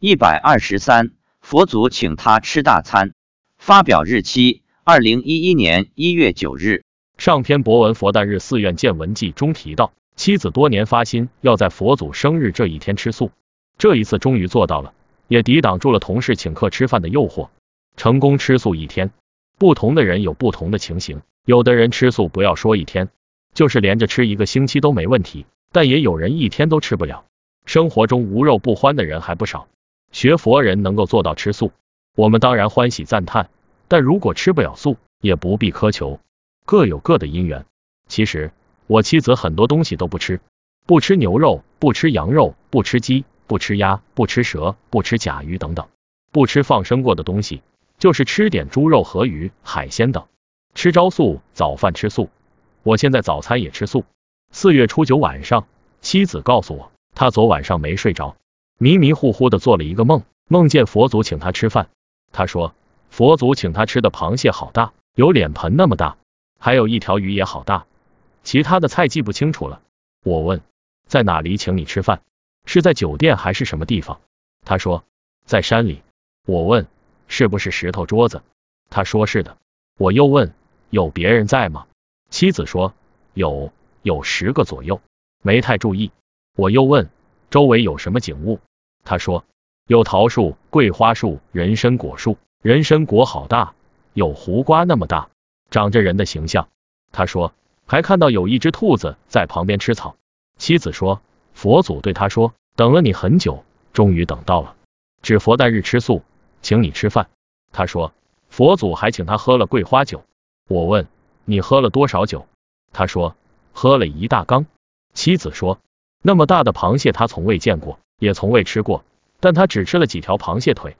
一百二十三，佛祖请他吃大餐。发表日期：二零一一年一月九日。上篇博文佛诞日寺院见闻记中提到，妻子多年发心要在佛祖生日这一天吃素，这一次终于做到了，也抵挡住了同事请客吃饭的诱惑，成功吃素一天。不同的人有不同的情形，有的人吃素不要说一天，就是连着吃一个星期都没问题，但也有人一天都吃不了。生活中无肉不欢的人还不少。学佛人能够做到吃素，我们当然欢喜赞叹。但如果吃不了素，也不必苛求，各有各的因缘。其实我妻子很多东西都不吃，不吃牛肉，不吃羊肉，不吃鸡，不吃鸭，不吃蛇，不吃甲鱼等等，不吃放生过的东西，就是吃点猪肉和鱼、海鲜等。吃朝素，早饭吃素。我现在早餐也吃素。四月初九晚上，妻子告诉我，她昨晚上没睡着。迷迷糊糊的做了一个梦，梦见佛祖请他吃饭。他说，佛祖请他吃的螃蟹好大，有脸盆那么大，还有一条鱼也好大，其他的菜记不清楚了。我问，在哪里请你吃饭？是在酒店还是什么地方？他说，在山里。我问，是不是石头桌子？他说是的。我又问，有别人在吗？妻子说，有，有十个左右，没太注意。我又问，周围有什么景物？他说有桃树、桂花树、人参果树，人参果好大，有胡瓜那么大，长着人的形象。他说还看到有一只兔子在旁边吃草。妻子说佛祖对他说等了你很久，终于等到了，指佛诞日吃素，请你吃饭。他说佛祖还请他喝了桂花酒。我问你喝了多少酒？他说喝了一大缸。妻子说那么大的螃蟹他从未见过。也从未吃过，但他只吃了几条螃蟹腿，